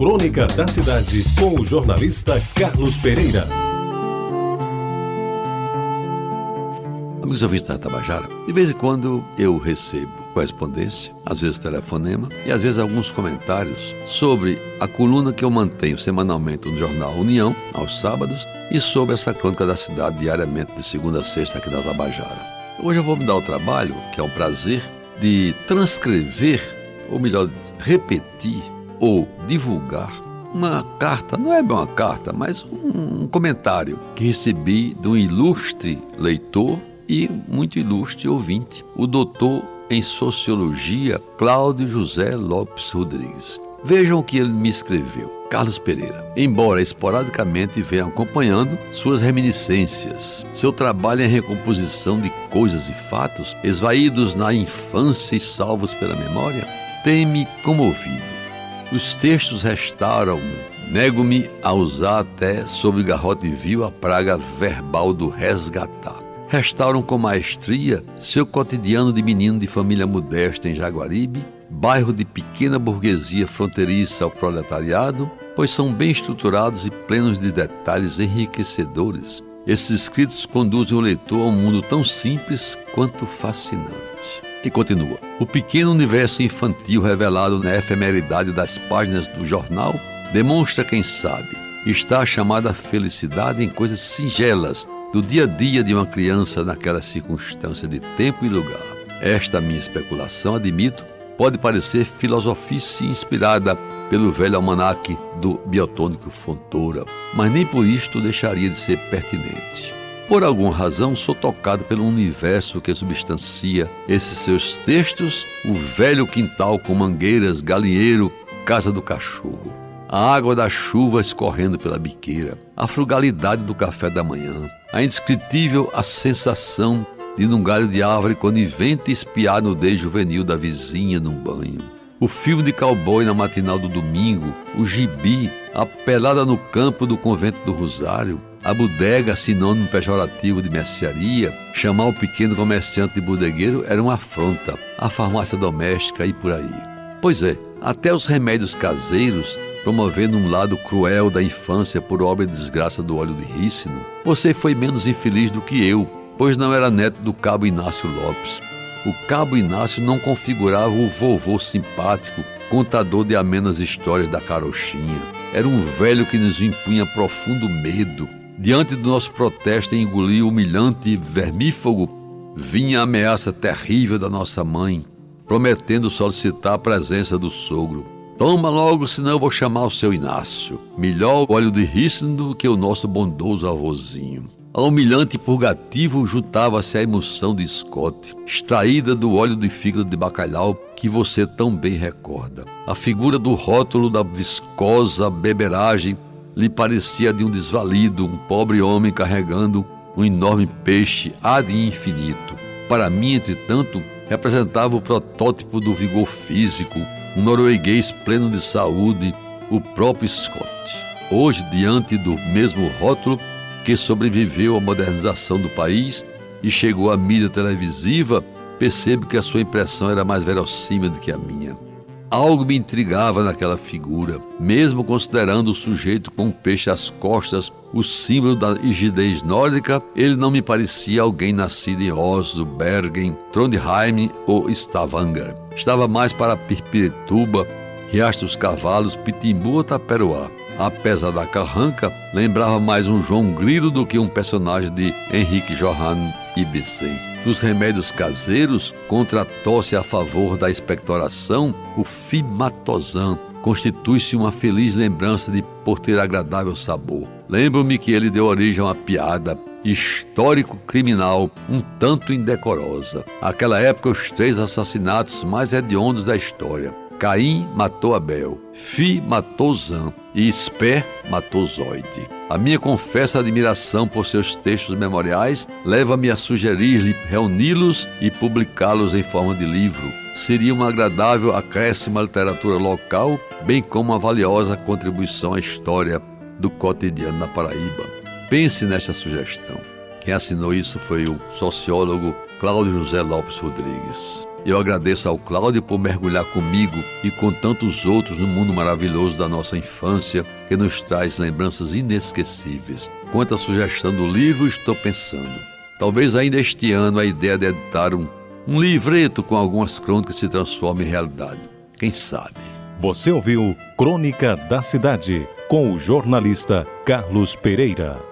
Crônica da Cidade, com o jornalista Carlos Pereira. Amigos ouvintes da Tabajara, de vez em quando eu recebo correspondência, às vezes telefonema e às vezes alguns comentários sobre a coluna que eu mantenho semanalmente no jornal União, aos sábados, e sobre essa crônica da cidade diariamente de segunda a sexta aqui na Tabajara. Hoje eu vou me dar o trabalho, que é um prazer, de transcrever, ou melhor, repetir ou divulgar uma carta, não é bem uma carta, mas um comentário que recebi de um ilustre leitor e muito ilustre ouvinte, o doutor em sociologia Cláudio José Lopes Rodrigues. Vejam o que ele me escreveu. Carlos Pereira, embora esporadicamente venha acompanhando suas reminiscências, seu trabalho em recomposição de coisas e fatos, esvaídos na infância e salvos pela memória, tem-me comovido. Os textos restauram-me, nego-me a usar até sob garrote vil a praga verbal do resgatar. Restauram com maestria seu cotidiano de menino de família modesta em Jaguaribe bairro de pequena burguesia fronteiriça ao proletariado, pois são bem estruturados e plenos de detalhes enriquecedores. Esses escritos conduzem o leitor a um mundo tão simples quanto fascinante. E continua: o pequeno universo infantil revelado na efemeridade das páginas do jornal demonstra, quem sabe, está a chamada felicidade em coisas singelas do dia a dia de uma criança naquela circunstância de tempo e lugar. Esta minha especulação, admito, pode parecer filosofice inspirada pelo velho almanaque do biotônico Fontoura, mas nem por isto deixaria de ser pertinente. Por alguma razão, sou tocado pelo universo que substancia esses seus textos, o velho quintal com mangueiras, galinheiro, casa do cachorro, a água da chuva escorrendo pela biqueira, a frugalidade do café da manhã, a indescritível a sensação de num galho de árvore conivente espiar a nudez juvenil da vizinha num banho. O filme de cowboy na matinal do domingo, o gibi, a pelada no campo do convento do Rosário, a bodega, sinônimo pejorativo de mercearia, chamar o pequeno comerciante de bodegueiro era uma afronta, a farmácia doméstica e por aí. Pois é, até os remédios caseiros promovendo um lado cruel da infância por obra e desgraça do óleo de rícino, você foi menos infeliz do que eu, pois não era neto do cabo Inácio Lopes. O cabo Inácio não configurava o vovô simpático, contador de amenas histórias da carochinha. Era um velho que nos impunha profundo medo. Diante do nosso protesto em engolir humilhante vermífugo, vinha a ameaça terrível da nossa mãe, prometendo solicitar a presença do sogro. Toma logo, senão eu vou chamar o seu Inácio. Melhor o óleo de rícino que o nosso bondoso avôzinho. A humilhante purgativo juntava-se à emoção de Scott, extraída do óleo de fígado de bacalhau que você tão bem recorda. A figura do rótulo da viscosa beberagem lhe parecia de um desvalido, um pobre homem carregando um enorme peixe ad infinito. Para mim, entretanto, representava o protótipo do vigor físico, um norueguês pleno de saúde, o próprio Scott. Hoje, diante do mesmo rótulo, que sobreviveu à modernização do país e chegou à mídia televisiva, percebo que a sua impressão era mais verossímil do que a minha. Algo me intrigava naquela figura, mesmo considerando o sujeito com um peixe às costas, o símbolo da rigidez nórdica, ele não me parecia alguém nascido em Oslo, Bergen, Trondheim ou Stavanger. Estava mais para Pirpirituba, Riacho dos Cavalos, Pitimbu ou Taperoá. Apesar da carranca, lembrava mais um João Grilo do que um personagem de Henrique Johann Ibsen. Nos remédios caseiros, contra a tosse a favor da expectoração, o fimatozan constitui-se uma feliz lembrança de por ter agradável sabor. Lembro-me que ele deu origem a uma piada histórico criminal um tanto indecorosa. Aquela época os três assassinatos mais hediondos da história. Caim matou Abel, Fi matou Zan e Spé matou Zoide. A minha confessa admiração por seus textos memoriais leva-me a sugerir-lhe reuni-los e publicá-los em forma de livro. Seria uma agradável acréscimo à literatura local, bem como uma valiosa contribuição à história do cotidiano na Paraíba. Pense nesta sugestão. Quem assinou isso foi o sociólogo Cláudio José Lopes Rodrigues. Eu agradeço ao Cláudio por mergulhar comigo e com tantos outros no mundo maravilhoso da nossa infância, que nos traz lembranças inesquecíveis. Quanto à sugestão do livro, estou pensando. Talvez ainda este ano a ideia de editar um, um livreto com algumas crônicas se transforme em realidade. Quem sabe? Você ouviu Crônica da Cidade com o jornalista Carlos Pereira.